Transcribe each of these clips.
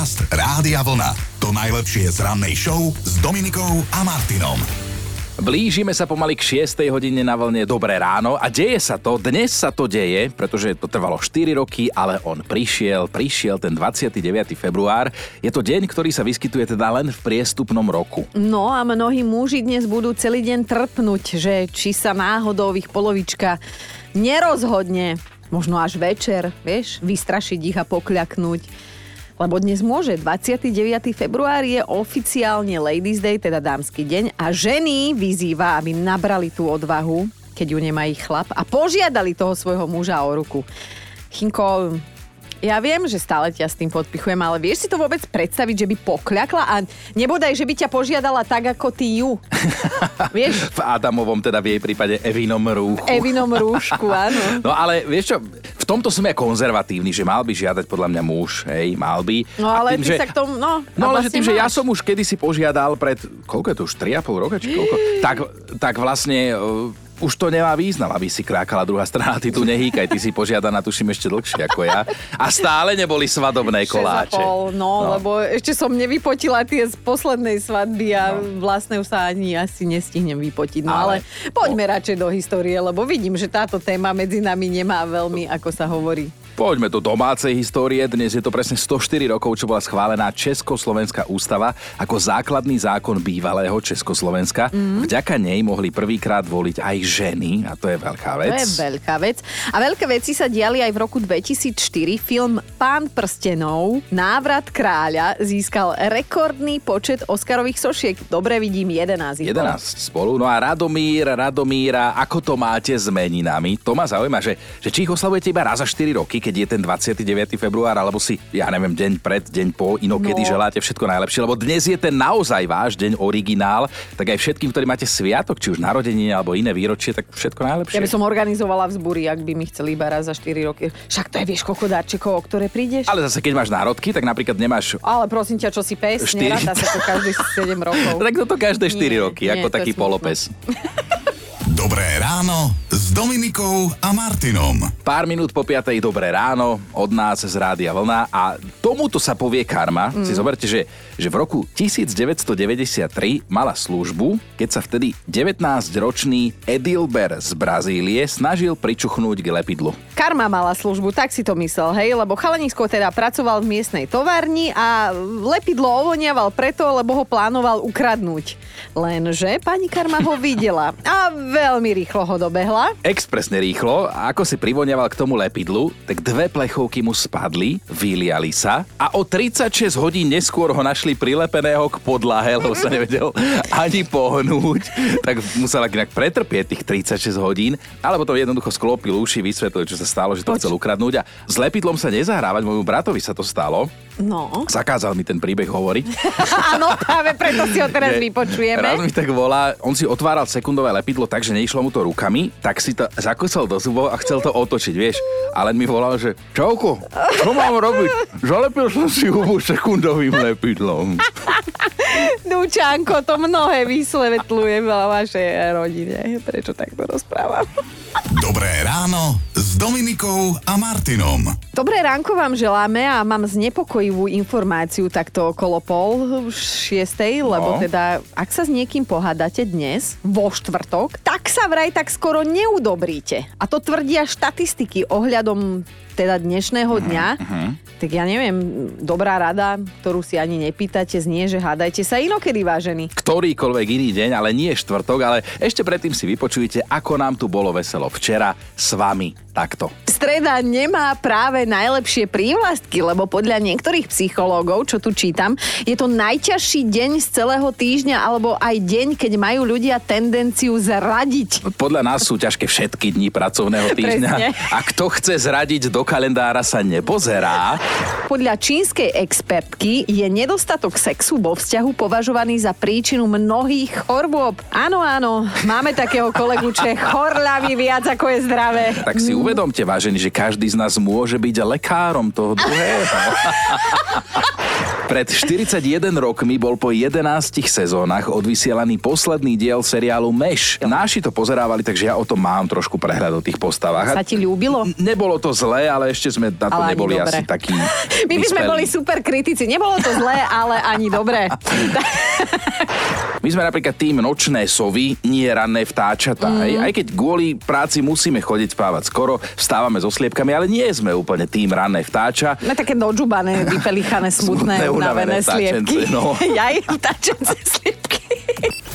Podcast Rádia Vlna. To najlepšie z rannej show s Dominikou a Martinom. Blížime sa pomaly k 6. hodine na vlne Dobré ráno a deje sa to, dnes sa to deje, pretože to trvalo 4 roky, ale on prišiel, prišiel ten 29. február. Je to deň, ktorý sa vyskytuje teda len v priestupnom roku. No a mnohí muži dnes budú celý deň trpnúť, že či sa náhodou ich polovička nerozhodne, možno až večer, vieš, vystrašiť ich a pokľaknúť lebo dnes môže. 29. február je oficiálne Ladies Day, teda dámsky deň a ženy vyzýva, aby nabrali tú odvahu, keď ju nemá ich chlap a požiadali toho svojho muža o ruku. Chinko, ja viem, že stále ťa s tým podpichujem, ale vieš si to vôbec predstaviť, že by pokľakla a nebodaj, že by ťa požiadala tak, ako ty ju. vieš? V Adamovom, teda v jej prípade Evinom rúchu. Evinom rúšku, áno. No ale vieš čo, v tomto som ja konzervatívny, že mal by žiadať podľa mňa muž, hej, mal by. No ale tým, ty že, sa k tomu, no. No ale vlastne že tým, že ja máš. som už kedysi požiadal pred, koľko je to už, 3,5 roka, či koľko, tak, tak vlastne už to nemá význam, aby si krákala druhá strana, ty tu nehýkaj, ty si požiadaná, tuším, ešte dlhšie ako ja. A stále neboli svadobné koláče. pol, no, no, lebo ešte som nevypotila tie z poslednej svadby a No. vlastne sa ani asi nestihnem vypotiť. No Ale- ale, poďme radšej do histórie, lebo vidím, že táto téma medzi nami nemá veľmi, ako sa hovorí. Poďme do domácej histórie. Dnes je to presne 104 rokov, čo bola schválená Československá ústava ako základný zákon bývalého Československa. Mm. Vďaka nej mohli prvýkrát voliť aj ženy a to je veľká vec. To je veľká vec. A veľké veci sa diali aj v roku 2004. Film Pán prstenov, Návrat kráľa získal rekordný počet Oscarových sošiek. Dobre vidím, 11 ich bolo. 11 spolu. No a Radomír, Radomíra, ako to máte s meninami? To ma zaujíma, že, že či ich oslavujete iba raz za 4 roky, keď je ten 29. február, alebo si, ja neviem, deň pred, deň po, inokedy No. želáte všetko najlepšie, lebo dnes je ten naozaj váš deň originál, tak aj všetkým, ktorí máte sviatok, či už narodeniny alebo iné výročie, tak všetko najlepšie. Ja by som organizovala vzbúry, ak by mi chceli iba raz za 4 roky. Však to je, vieš, koľko darčekov, o ktoré prídeš? Ale zase, keď máš národky, tak napríklad nemáš Ale prosím ťa, čo si pes, Štyri. neráta sa to každých 7 rokov. tak toto každé 4 Nie, roky, nie, ako taký polopes. Dobré ráno s Dominikou a Martinom. Pár minút po 5. dobré ráno od nás z Rádia Vlna a tomuto sa povie karma. Mm. Si zoberte, že, že v roku 1993 mala službu, keď sa vtedy 19-ročný Edilber z Brazílie snažil pričuchnúť k lepidlu. Karma mala službu, tak si to myslel, hej, lebo chalanisko teda pracoval v miestnej továrni a lepidlo ovoniaval preto, lebo ho plánoval ukradnúť. Lenže pani Karma ho videla a veľmi rýchlo ho dobehla. Expresne rýchlo, a ako si privoniaval k tomu lepidlu, tak dve plechovky mu spadli, vyliali sa a o 36 hodín neskôr ho našli prilepeného k podlahe, lebo sa nevedel ani pohnúť, tak musel inak pretrpieť tých 36 hodín, alebo to jednoducho sklopil uši, vysvetlil, čo sa stalo, že to Poď. chcel ukradnúť a s lepidlom sa nezahrávať, môjmu bratovi sa to stalo, No, zakázal mi ten príbeh hovoriť. áno, práve preto si ho teraz vypočujeme. Raz mi tak volá, on si otváral sekundové lepidlo tak, že neišlo mu to rukami, tak si to zakúsal do zubov a chcel to otočiť, vieš. A len mi volal, že čauko, čo mám robiť? Zalepil som si hubu sekundovým lepidlom. Dučanko, to mnohé vysvetľuje v vašej rodine. Prečo takto rozprávam? Dobré ráno s Dominikou a Martinom. Dobré ránko vám želáme a mám znepokojivú informáciu takto okolo pol šiestej, lebo No. teda ak sa s niekým pohádate dnes, vo štvrtok, tak sa vraj tak skoro neudobríte. A to tvrdia štatistiky ohľadom teda dnešného Mhm, dňa. Tak ja neviem, dobrá rada, ktorú si ani nepýtate, znie, že hádajte sa inokedy, vážení. Ktorýkoľvek iný deň, ale nie štvrtok, ale ešte predtým si vypočujte, ako nám tu bolo veselo včera s vami. Takto. Streda nemá práve najlepšie prívlastky, lebo podľa niektorých psychológov, čo tu čítam, je to najťažší deň z celého týždňa alebo aj deň, keď majú ľudia tendenciu zradiť. Podľa nás sú ťažké všetky dni pracovného týždňa. Presne. A kto chce zradiť do kalendára sa nepozerá. Podľa čínskej expertky je nedostatok sexu vo vzťahu považovaný za príčinu mnohých chorôb. Áno, áno, máme takého kolegu, čo je chorľavý viac ako je zdravé. Tak si uvedomte, vážení, že každý z nás môže byť lekárom toho druhého. Pred 41 rokmi bol po 11 sezónach odvysielaný posledný diel seriálu Meš. Náši to pozerávali, takže ja o tom mám trošku prehľad o tých postavách. Sa ti ľúbilo? Nebolo to zlé, ale ešte sme na to Ale neboli dobre. asi takí My by sme boli super kritici. Nebolo to zlé, ale ani dobré. My sme napríklad tým nočné sovy, nie ranné vtáčatá. Mm. Aj, aj keď kvôli práci musíme chodiť spávať skoro, vstávame so sliepkami, ale nie sme úplne tým ranné vtáča. No také dožubané, vypelichané, smutné, Smutné, unavené unavené sliepky. no. Jaj, vtáčence sliepky.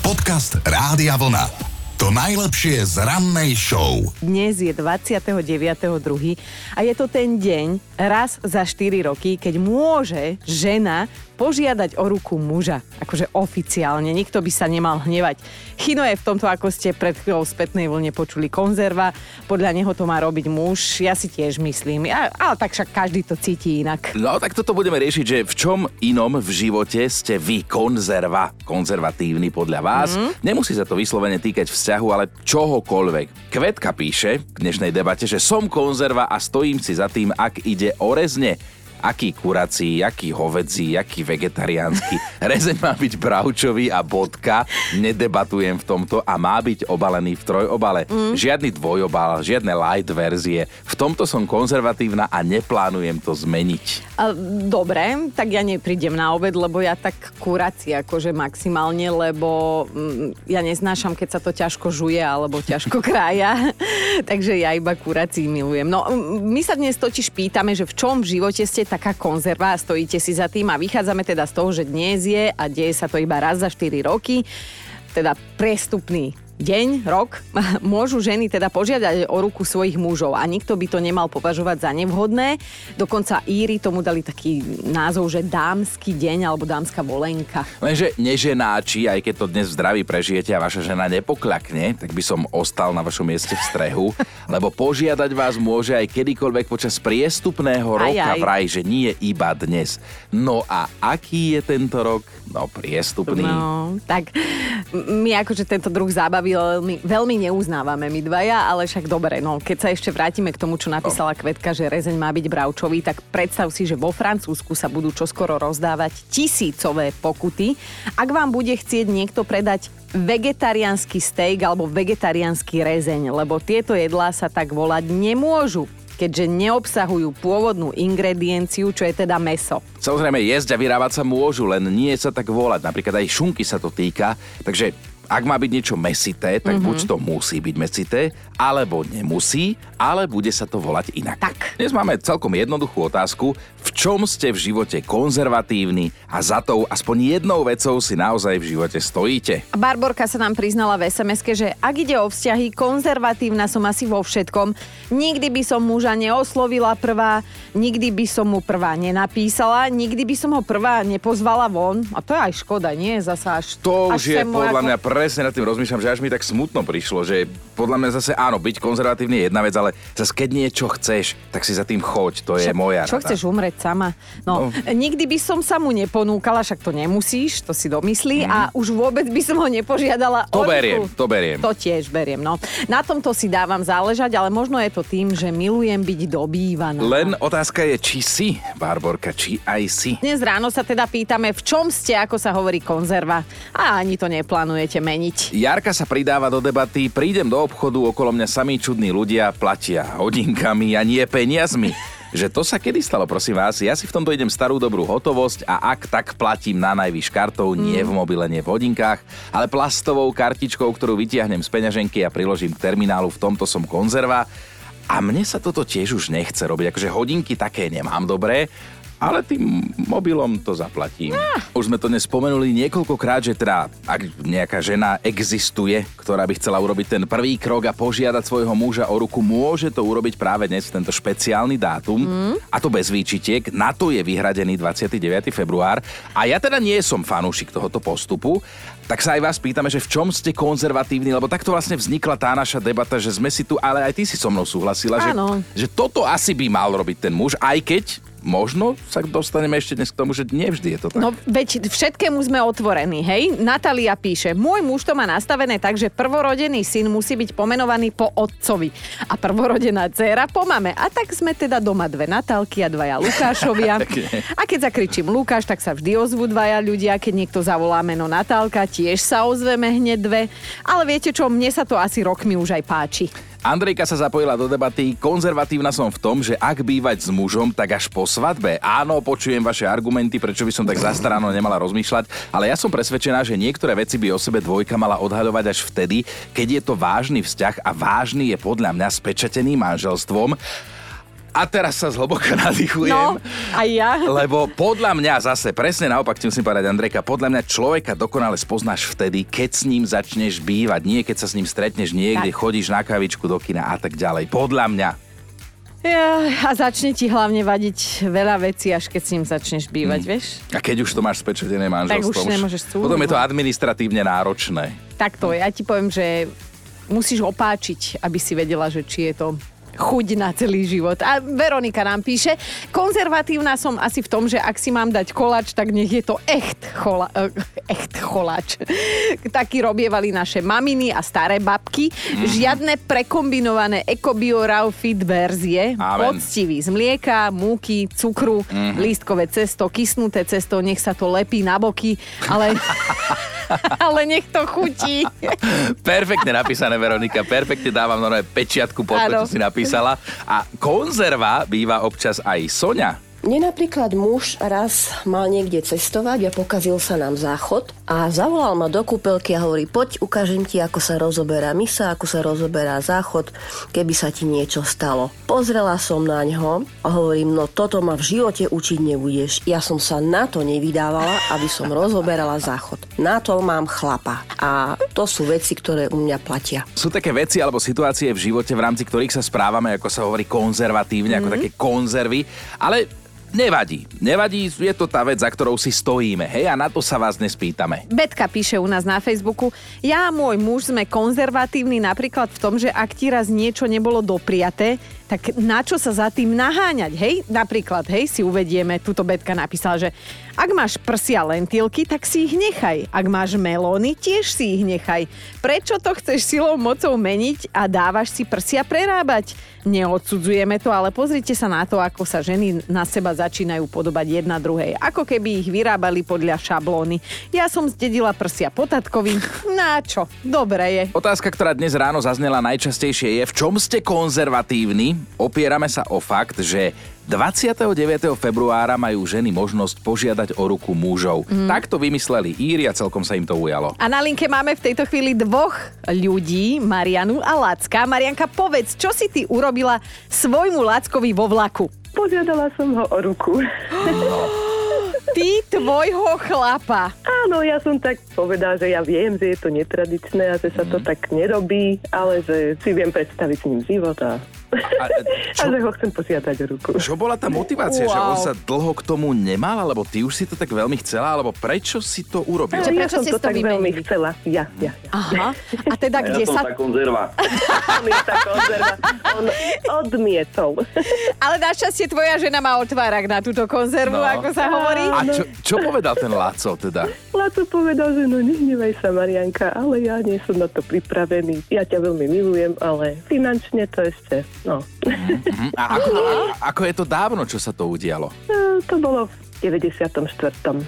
Podcast Rádia Vlna. To najlepšie z rannej show. Dnes je 29.2. a je to ten deň raz za 4 roky, keď môže žena požiadať o ruku muža. Akože oficiálne, nikto by sa nemal hnevať. Chino je v tomto, ako ste pred chvíľou spätnej vlne počuli, konzerva. Podľa neho to má robiť muž. Ja si tiež myslím. Ja, ale tak však každý to cíti inak. No tak toto budeme riešiť, že v čom inom v živote ste vy konzerva, konzervatívny podľa vás. Mm. Nemusí sa to vyslovene týkať vzťahu, ale čohokoľvek. Kvetka píše k dnešnej debate, že som konzerva a stojím si za tým, ak ide o rezne. Aký kurací, aký hovedzí, aký vegetariánsky. Rezeň má byť bravčový a bodka. Nedebatujem v tomto a má byť obalený v trojobale. Mm. Žiadny dvojobal, žiadne light verzie. V tomto som konzervatívna a neplánujem to zmeniť. A, dobre, tak ja neprídem na obed, lebo ja tak kuraci akože maximálne, lebo mm, ja neznášam, keď sa to ťažko žuje alebo ťažko krája. Takže ja iba kurací milujem. No, my sa dnes totiž pýtame, že v čom v živote ste taká konzerva. A stojíte si za tým a vychádzame teda z toho, že dnes je a deje sa to iba raz za 4 roky, teda priestupný deň, rok, môžu ženy teda požiadať o ruku svojich mužov a nikto by to nemal považovať za nevhodné. Dokonca Íry tomu dali taký názov, že dámsky deň alebo dámska volenka. Lenže neženáči, aj keď to dnes v zdraví prežijete a vaša žena nepokľakne, tak by som ostal na vašom mieste v strehu, lebo požiadať vás môže aj kedykoľvek počas priestupného Aj, roka aj. vraj, že nie iba dnes. No a aký je tento rok? No priestupný. No, tak my akože tento druh zábavy veľmi, veľmi neuznávame my dvaja, ale však dobre, no keď sa ešte vrátime k tomu, čo napísala Kvetka, že rezeň má byť bravčový, tak predstav si, že vo Francúzsku sa budú čoskoro rozdávať tisícové pokuty. Ak vám bude chcieť niekto predať vegetariánsky steak alebo vegetariánsky rezeň, lebo tieto jedlá sa tak volať nemôžu keďže neobsahujú pôvodnú ingredienciu, čo je teda meso. Samozrejme, jesť a vyrábať sa môžu, len nie sa tak volať. Napríklad aj šunky sa to týka. Takže ak má byť niečo mesité, tak mm-hmm. buď to musí byť mesité, alebo nemusí, ale bude sa to volať inak. Tak. Dnes máme celkom jednoduchú otázku. V čom ste v živote konzervatívni a za tou aspoň jednou vecou si naozaj v živote stojíte? Barborka sa nám priznala v sms že ak ide o vzťahy, konzervatívna som asi vo všetkom. Nikdy by som muža neoslovila prvá, nikdy by som mu prvá nenapísala, nikdy by som ho prvá nepozvala von. A to je aj škoda, nie? Zasa až, To až už je podľa mňa presne nad tým rozmýšľam, že až mi tak smutno prišlo, že podľa mňa zase áno, byť konzervatívny je jedna vec, ale zase keď niečo chceš, tak si za tým choď, to je Čo- moja Čo rada. chceš umrieť sama? No, No. nikdy by som sa mu neponúkala, však to nemusíš, to si domyslí a už vôbec by som ho nepožiadala. To o ruku. beriem, to beriem. To tiež beriem, no. Na tomto si dávam záležať, ale možno je to tým, že milujem byť dobývaná. Len otázka je, či si, Barborka, či aj si. Dnes ráno sa teda pýtame, v čom ste, ako sa hovorí, konzerva. A ani to neplánujete meniť. Jarka sa pridáva do debaty, prídem do obchodu, okolo mňa samí čudní ľudia platia hodinkami a nie peniazmi. Že to sa kedy stalo, prosím vás? Ja si v tomto idem starú dobrú hotovosť a ak tak platím na najvyš kartou, nie v mobile, nie v hodinkách, ale plastovou kartičkou, ktorú vytiahnem z peňaženky a priložím k terminálu, v tomto som konzerva. A mne sa toto tiež už nechce robiť, akože hodinky také nemám dobré, ale tým mobilom to zaplatím. Už sme to dnes spomenuli niekoľkokrát, že teda ak nejaká žena existuje, ktorá by chcela urobiť ten prvý krok a požiadať svojho muža o ruku, môže to urobiť práve dnes v tento špeciálny dátum. A to bez výčitiek. Na to je vyhradený 29. február. A ja teda nie som fanúšik tohoto postupu, tak sa aj vás pýtame, že v čom ste konzervatívni, lebo takto vlastne vznikla tá naša debata, že sme si tu, ale aj ty si so mnou súhlasila, že, že toto asi by mal robiť ten muž, aj keď možno sa dostaneme ešte dnes k tomu, že nie vždy je to tak. No veď všetkému sme otvorení, hej? Natália píše, môj muž to má nastavené tak, že prvorodený syn musí byť pomenovaný po otcovi a prvorodená dcéra po mame. A tak sme teda doma dve Natálky a dvaja Lukášovia. a keď zakričím Lukáš, tak sa vždy ozvú dvaja ľudia. Keď niekto zavolá meno Natálka, tiež sa ozveme hneď dve. Ale viete čo, mne sa to asi rokmi už aj páči. Andrejka sa zapojila do debaty. Konzervatívna som v tom, že ak bývať s mužom, tak až po svadbe. Áno, počujem vaše argumenty, prečo by som tak zastarano nemala rozmýšľať, ale ja som presvedčená, že niektoré veci by o sebe dvojka mala odhadovať až vtedy, keď je to vážny vzťah a vážny je podľa mňa spečatený manželstvom. A teraz sa zhlboka nadýchujem. No, aj ja. Lebo podľa mňa zase, presne naopak ti musím povedať, Andrejka, podľa mňa človeka dokonale spoznáš vtedy, keď s ním začneš bývať. Nie keď sa s ním stretneš niekde, tak. chodíš na kavičku do kina a tak ďalej. Podľa mňa. Ja, a začne ti hlavne vadiť veľa vecí, až keď s ním začneš bývať, hmm. vieš? A keď už to máš spečatené manželstvo. Tak už nemôžeš súdu. Potom je to administratívne náročné. Takto, ja ti poviem, že musíš opáčiť, aby si vedela, že či je to chuť na celý život. A Veronika nám píše, konzervatívna som asi v tom, že ak si mám dať koláč, tak nech je to echt, chola, uh, echt choláč. Taký robievali naše maminy a staré babky. Mm-hmm. Žiadne prekombinované ekobio raw fit verzie. Amen. Poctivý z mlieka, múky, cukru, mm-hmm. lístkové cesto, kysnuté cesto, nech sa to lepí na boky, ale... ale nech to chutí. Perfektne napísané, Veronika. Perfektne dávam no pečiatku pod to, čo si napísala. A konzerva býva občas aj Sonia. Mne napríklad muž raz mal niekde cestovať a pokazil sa nám záchod a zavolal ma do kúpelky a hovorí, poď ukážem ti, ako sa rozoberá misa, ako sa rozoberá záchod, keby sa ti niečo stalo. Pozrela som na ňo a hovorím, no toto ma v živote učiť nebudeš. Ja som sa na to nevydávala, aby som rozoberala záchod. Na to mám chlapa. A to sú veci, ktoré u mňa platia. Sú také veci alebo situácie v živote, v rámci ktorých sa správame, ako sa hovorí, konzervatívne, mm-hmm. ako mhm. také konzervy, ale Nevadí, nevadí, je to tá vec, za ktorou si stojíme, hej, a na to sa vás dnes pýtame. Betka píše u nás na Facebooku, ja a môj muž sme konzervatívni napríklad v tom, že ak ti raz niečo nebolo dopriaté, tak na čo sa za tým naháňať, hej? Napríklad, hej, si uvedieme, tuto Betka napísala, že ak máš prsia lentilky, tak si ich nechaj. Ak máš melóny, tiež si ich nechaj. Prečo to chceš silou mocou meniť a dávaš si prsia prerábať? Neodsudzujeme to, ale pozrite sa na to, ako sa ženy na seba začínajú podobať jedna druhej. Ako keby ich vyrábali podľa šablóny. Ja som zdedila prsia potatkovi. Na čo? Dobre je. Otázka, ktorá dnes ráno zaznela najčastejšie je, v čom ste konzervatívni? Opierame sa o fakt, že 29. februára majú ženy možnosť požiadať o ruku mužov. Mm. Tak to vymysleli Íri a celkom sa im to ujalo. A na linke máme v tejto chvíli dvoch ľudí, Marianu a Lacka. Marianka, povedz, čo si ty urobila svojmu Lackovi vo vlaku? Požiadala som ho o ruku. Ty tvojho chlapa. Áno, ja som tak povedal, že ja viem, že je to netradičné a že sa to mm. tak nerobí, ale že si viem predstaviť s ním život a a, čo, a že ho chcem posiatať ruku. Čo bola tá motivácia, wow. že on sa dlho k tomu nemal, alebo ty už si to tak veľmi chcela, alebo prečo si to urobila? Ja, ja som to, to tak veľmi chcela. Ja, ja. Aha. A teda kde ja sa... som tá konzerva. on je tá konzerva. On odmietol. Ale našťastie tvoja žena má otvárak na túto konzervu, no. ako sa hovorí. A čo, čo povedal ten Laco teda? Laco povedal, že no nehnevaj sa, Marianka, ale ja nie som na to pripravený. Ja ťa veľmi milujem, ale finančne to ešte No. Mm-hmm. A ako, ako je to dávno, čo sa to udialo? To bolo 94.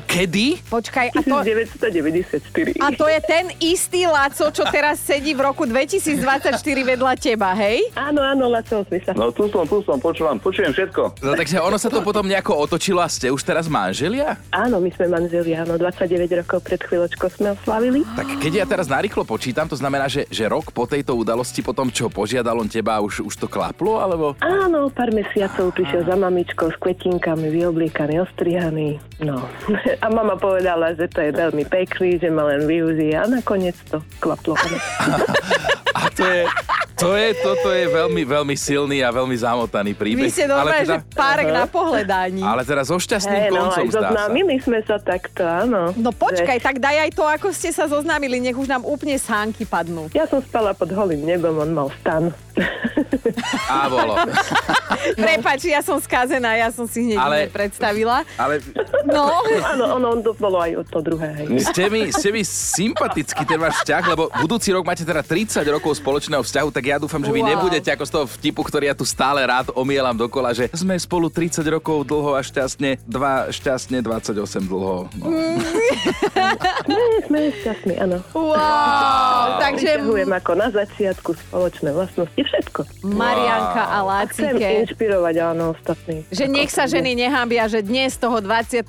Kedy? Počkaj, a to... 1994. A to je ten istý Laco, čo teraz sedí v roku 2024 vedľa teba, hej? Áno, áno, Laco, sa. No tu som, tu som, počúvam, počujem všetko. No takže ono sa to potom nejako otočilo a ste už teraz manželia? Áno, my sme manželia, áno, 29 rokov pred chvíľočkou sme oslavili. Tak keď ja teraz narýchlo počítam, to znamená, že, že rok po tejto udalosti, potom čo požiadal on teba, už, už to klaplo, alebo? Áno, pár mesiacov prišiel za mamičkou s kvetinkami, vyoblíkaný, ostrý vystrihaný. No. A mama povedala, že to je veľmi pekný, že ma len využije a nakoniec to klaplo. a to je, to je, toto je veľmi, veľmi silný a veľmi zamotaný príbeh. Vy ste dobré, teda, že párek na pohľadání. Ale teraz so šťastným hey, no, koncom, zdá zoznámili sme sa takto, áno. No počkaj, že... tak daj aj to, ako ste sa zoznámili, nech už nám úplne sánky padnú. Ja som spala pod holým nebom, on mal stan A bolo. Prepač, ja som skazená, ja som si hneď Ale- predstavila. Ale No, Áno, ono to bolo aj to druhé. Hej. ste mi, ste mi sympatický ten váš vzťah, lebo budúci rok máte teda 30 rokov spoločného vzťahu, tak ja dúfam, že vy Wow. nebudete ako z toho vtipu, ktorý ja tu stále rád omielam dokola, že sme spolu 30 rokov dlho a šťastne, dva šťastne, 28 dlho. No. Sme, sme šťastní, áno. wow, takže Priťahujem ako na začiatku spoločné vlastnosti, všetko. Marianka a Chcem Lácike. inšpirovať, áno, ostatní. Že nech sa ženy nehambia, že dnes toho 29.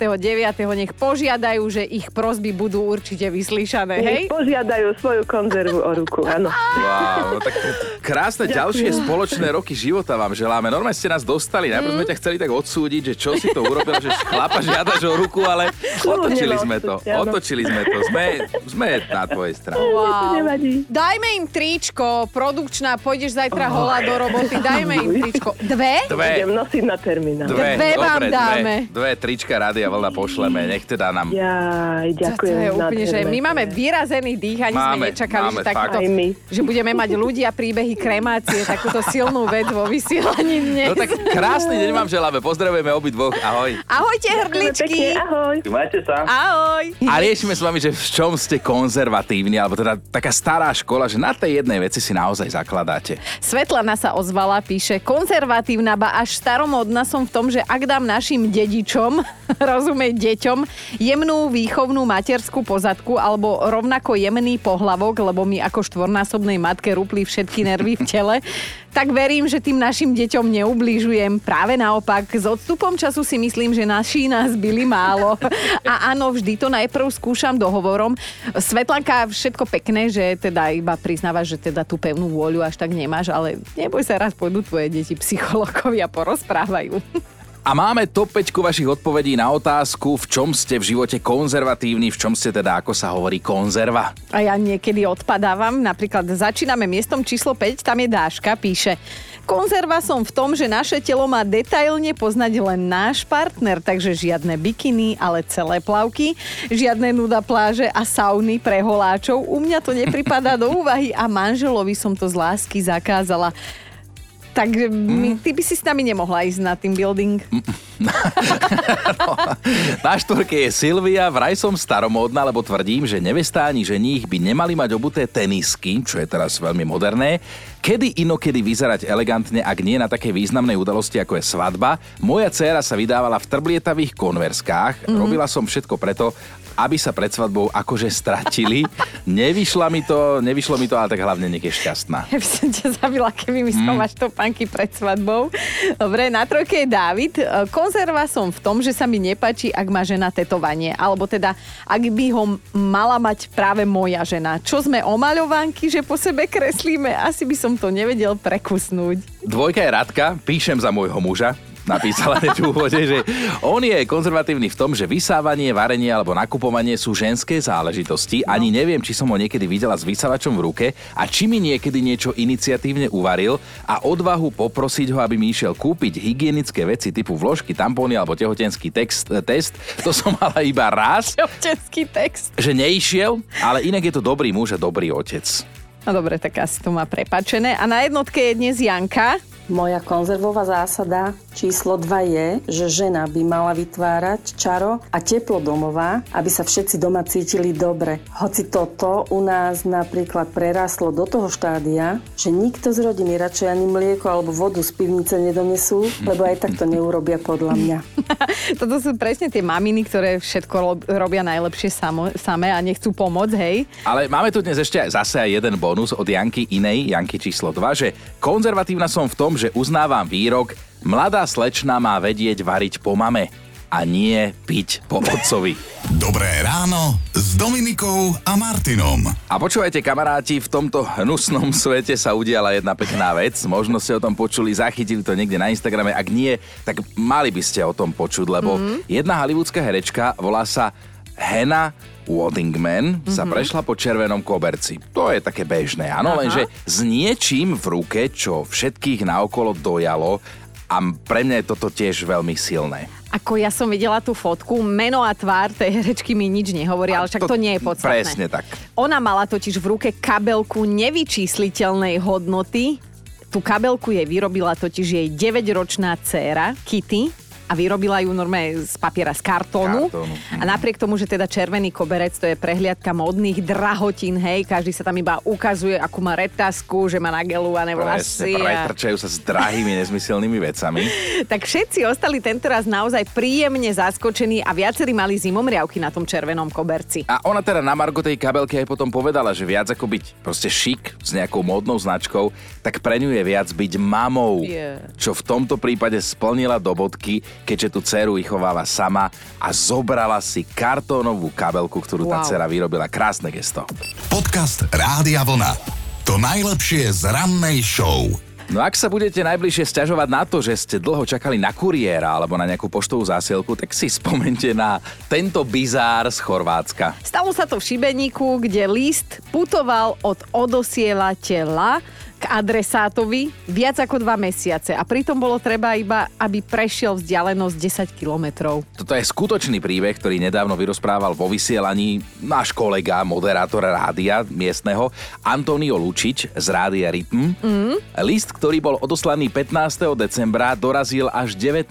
nech požiadajú, že ich prosby budú určite vyslyšané, hej? Nech požiadajú svoju konzervu o ruku, áno. Wow, no tak krásne ďalšie spoločné roky života vám želáme. Normálne ste nás dostali, najprv sme ťa chceli tak odsúdiť, že čo si to urobil, že chlapa žiadaš o ruku, ale otočili sme to. Otočili sme to. Sme, sme na tvojej strane. Wow. Dajme im tričko, produkčná, pôjdeš zajtra hola do roboty, dajme im tričko. Dve? Dve. Budem nosiť na terminál. Dve, Dve vám dobre, dáme. Dve, dve trička Rádia Vlna pošleme, nech teda nám... To ďakujem. je úplne, že my to máme je. vyrazený dých, ani sme Máme, nečakali, máme, že my. že budeme mať ľudia príbehy kremácie, takúto silnú vec vo vysielaní dnes. No tak krásny deň vám želáme, pozdravujeme obidvoch, ahoj. Ahojte, Pekne, hrdličky! ahoj. Majte sa. Ahoj! A riešime s vami, že v čom ste konzervatívni, alebo teda taká stará škola, že na tej jednej veci si naozaj zakladáte. Svetlana sa ozvala, píše, konzervatívna, ba až staromodná som v tom, že ak dám našim dedičom, rozumej deťom, jemnú výchovnú materskú pozadku alebo rovnako jemný pohlavok, lebo mi ako štvornásobnej matke rupli všetky nervy v tele, tak verím, že tým našim deťom neublížujem. Práve naopak, s odstupom času si myslím, že naši nás byli málo. A áno, vždy to najprv skúšam dohovorom. Svetlanka, všetko pekné, že teda iba priznávaš, že teda tú pevnú vôľu až tak nemáš, ale neboj sa, raz pôjdu tvoje deti psychológovia porozprávajú. A máme top 5 vašich odpovedí na otázku, v čom ste v živote konzervatívni, v čom ste teda, ako sa hovorí, konzerva. A ja niekedy odpadávam. Napríklad začíname miestom číslo 5, tam je Dáška, píše Konzerva som v tom, že naše telo má detailne poznať len náš partner, takže žiadne bikiny, ale celé plavky, žiadne nuda pláže a sauny pre holáčov. U mňa to nepripadá do úvahy a manželovi som to z lásky zakázala. Tak my, ty by si s nami nemohla ísť na team building. Na štvorke je Silvia, vraj som staromódna, lebo tvrdím, že nevestá ani ženích by nemali mať obuté tenisky, čo je teraz veľmi moderné. Kedy inokedy vyzerať elegantne, ak nie na také významnej udalosti, ako je svadba? Moja dcéra sa vydávala v trblietavých konverskách. Mm-hmm. Robila som všetko preto, aby sa pred svadbou akože stratili. Nevyšla mi to, nevyšlo mi to, ale tak hlavne nech je šťastná. Ja by som ťa zabila, keby mi schováš topánky pred svadbou. Dobre, na trojke je Dávid. E, Konzerva som v tom, že sa mi nepáči, ak má žena tetovanie. Alebo teda, ak by ho mala mať práve moja žena. Čo sme omaľovánky, že po sebe kreslíme? Asi by som to nevedel prekusnúť. Dvojka je Radka, píšem za môjho muža. Napísala hneď v úvode, že on je konzervatívny v tom, že vysávanie, varenie alebo nakupovanie sú ženské záležitosti. Ani neviem, či som ho niekedy videla s vysávačom v ruke a či mi niekedy niečo iniciatívne uvaril a odvahu poprosiť ho, aby mi išiel kúpiť hygienické veci typu vložky, tampóny alebo tehotenský text, test. To som mala iba raz, Občanský text. že neišiel, ale inak je to dobrý muž a dobrý otec. No dobre, tak asi to má prepačené. A na jednotke je dnes Janka. Moja konzervová zásada číslo 2 je, že žena by mala vytvárať čaro a teplo domova, aby sa všetci doma cítili dobre. Hoci toto u nás napríklad preráslo do toho štádia, že nikto z rodiny radšej ani mlieko alebo vodu z pivnice nedonesú, lebo aj tak to neurobia podľa mňa. Toto sú presne tie maminy, ktoré všetko rob- robia najlepšie samo, samé a nechcú pomôcť, hej. Ale máme tu dnes ešte zase aj jeden bonus od Janky inej, Janky číslo 2, že konzervatívna som v tom, že uznávam výrok Mladá slečna má vedieť variť po mame a nie piť po otcovi. Dobré ráno s Dominikou a Martinom. A počúvajte kamaráti, v tomto hnusnom svete sa udiala jedna pekná vec. Možno ste o tom počuli, zachytili to niekde na Instagrame. Ak nie, tak mali by ste o tom počuť, lebo mm-hmm. jedna hollywoodská herečka volá sa Hannah Waddingman mm-hmm. sa prešla po červenom koberci. To je také bežné, áno, Aha. lenže s niečím v ruke, čo všetkých naokolo dojalo a pre mňa je toto tiež veľmi silné. Ako ja som videla tú fotku, meno a tvár tej herečky mi nič nehovorí, ale však to, nie je podstatné. Presne tak. Ona mala totiž v ruke kabelku nevyčísliteľnej hodnoty, Tú kabelku jej vyrobila totiž jej 9-ročná dcéra, Kitty, a vyrobila ju normálne z papiera z kartónu. Kartónu, A napriek tomu, že teda červený koberec, to je prehliadka modných drahotín, hej, každý sa tam iba ukazuje, akú má retasku, že má nagelované vlasy. Presne, A... sa s drahými, nezmyselnými vecami. Tak všetci ostali tentoraz naozaj príjemne zaskočení a viacerí mali zimomriavky na tom červenom koberci. A ona teda na Margo tej kabelky aj potom povedala, že viac ako byť proste šik s nejakou módnou značkou, tak pre ňu je viac byť mamou. Yeah. Čo v tomto prípade splnila do bodky, keďže tú dceru vychováva sama a zobrala si kartónovú kabelku, ktorú tá Wow. dcera vyrobila. Krásne gesto. Podcast Rádia Vlna. To najlepšie z rannej show. No ak sa budete najbližšie sťažovať na to, že ste dlho čakali na kuriéra alebo na nejakú poštovú zásielku, tak si spomente na tento bizár z Chorvátska. Stalo sa to v Šibeníku, kde list putoval od odosielateľa k adresátovi viac ako dva mesiace a pritom bolo treba iba, aby prešiel vzdialenosť 10 kilometrov. Toto je skutočný príbeh, ktorý nedávno vyrozprával vo vysielaní náš kolega, moderátor rádia miestneho, Antonio Lučič z Rádia Rytm. Mm. List, ktorý bol odoslaný 15. decembra, dorazil až 19.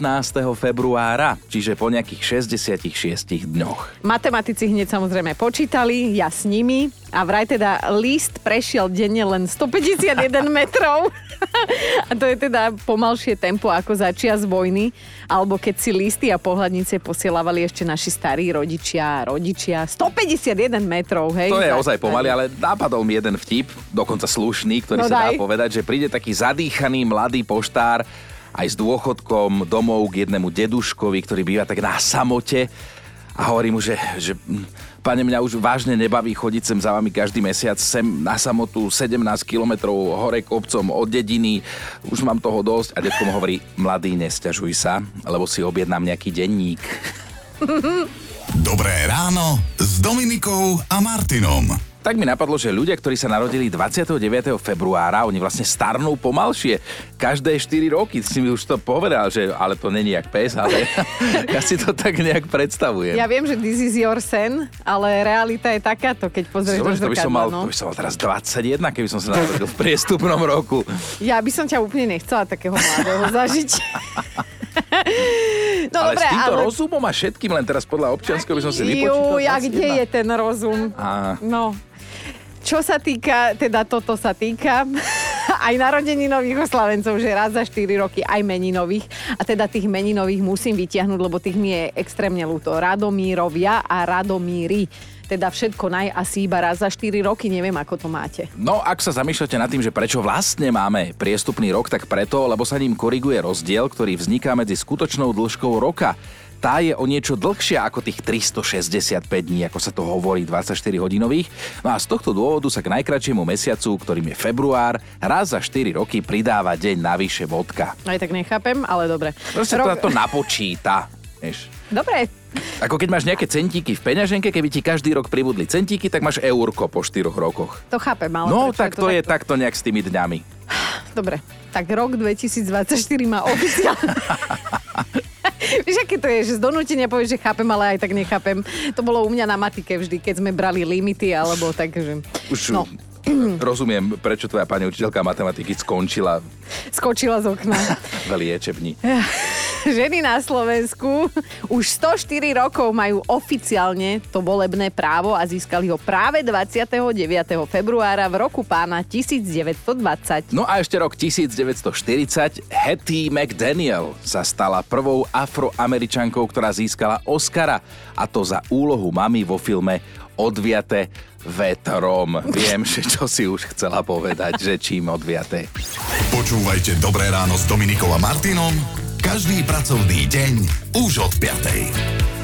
februára, čiže po nejakých 66 dňoch. Matematici hneď samozrejme počítali, ja s nimi a vraj teda list prešiel denne len 151 metrov. a to je teda pomalšie tempo ako začias vojny, alebo keď si listy a pohľadnice posielavali ešte naši starí rodičia a rodičia. 151 metrov, hej. To je za- ozaj pomaly, ale napadol mi jeden vtip, dokonca slušný, ktorý No sa dá daj. povedať, že príde taký zadýchaný mladý poštár aj s dôchodkom domov k jednému deduškovi, ktorý býva tak na samote a hovorí mu, že, že pane, mňa už vážne nebaví chodiť sem za vami každý mesiac, sem na samotu 17 kilometrov hore kopcom od dediny, už mám toho dosť. A detko hovorí, mladý, nesťažuj sa, lebo si objednám nejaký denník. Dobré ráno s Dominikou a Martinom. Tak mi napadlo, že ľudia, ktorí sa narodili 29. februára, oni vlastne starnú pomalšie. Každé 4 roky, si mi už to povedal, že ale to není jak pes, ale ja si to tak nejak predstavujem. Ja viem, že this is your sen, ale realita je takáto, keď pozrieš Dobre, do to by som mal, no. to by som mal teraz 21, keby som sa narodil v priestupnom roku. Ja by som ťa úplne nechcela takého mladého zažiť. no ale dobre, s týmto ale... rozumom a všetkým, len teraz podľa občianského by som si vypočítal. Ju, a 21. kde je ten rozum? Á. No, čo sa týka, teda toto sa týka aj narodení nových oslavencov, že raz za 4 roky aj meninových. A teda tých meninových musím vytiahnuť, lebo tých mi je extrémne ľúto. Radomírovia a Radomíry. Teda všetko naj asi iba raz za 4 roky, neviem ako to máte. No, ak sa zamýšľate nad tým, že prečo vlastne máme priestupný rok, tak preto, lebo sa ním koriguje rozdiel, ktorý vzniká medzi skutočnou dĺžkou roka. Tá je o niečo dlhšia ako tých 365 dní, ako sa to hovorí, 24 hodinových. No a z tohto dôvodu sa k najkračšiemu mesiacu, ktorým je február, raz za 4 roky pridáva deň navyše vodka. Aj tak nechápem, ale dobre. Proste to, to napočíta. Vieš. Dobre, Ako keď máš nejaké centíky v peňaženke, keby ti každý rok pribudli centíky, tak máš eurko po 4 rokoch. to chápem, ale... No, tak to je takto? takto nejak s tými dňami. Dobre, tak rok 2024 má oficiálne... Vieš, aké to je, že z donútenia povieš, že chápem, ale aj tak nechápem. To bolo u mňa na matike vždy, keď sme brali limity, alebo tak, že... Už No, rozumiem, prečo tvoja pani učiteľka matematiky skončila skočila z okna. v liečebni. Ženy na Slovensku už 104 rokov majú oficiálne to volebné právo a získali ho práve 29. februára v roku pána 1920. No a ešte rok 1940 Hattie McDaniel sa stala prvou afroameričankou, ktorá získala Oscara a to za úlohu mamy vo filme Odviate vetrom. Viem, že čo si už chcela povedať, že čím odviate. Počúvajte Dobré ráno s Dominikou a Martinom každý pracovný deň už od 5.